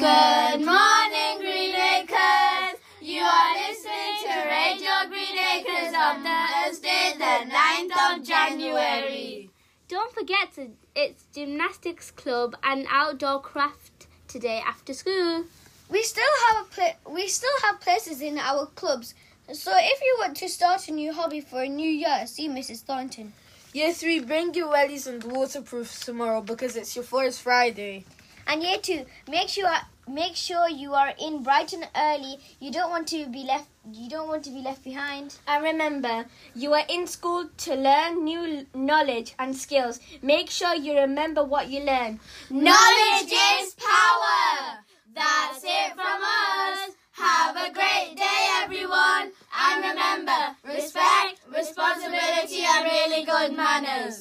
Good morning, Green Acres. You are listening to Radio Green Acres on Thursday, the 9th of January. Don't forget to, it's gymnastics club and outdoor craft today after school. We still have a pla- we still have places in our clubs. So if you want to start a new hobby for a new year, see Mrs. Thornton. Year three, bring your wellies and waterproofs tomorrow because it's your first Friday. And year two, make sure make sure you are in bright and early. You don't want to be left you don't want to be left behind. And remember, you are in school to learn new knowledge and skills. Make sure you remember what you learn. Knowledge is power. That's it from us. Have a great day, everyone. And remember, respect, responsibility, and really good manners.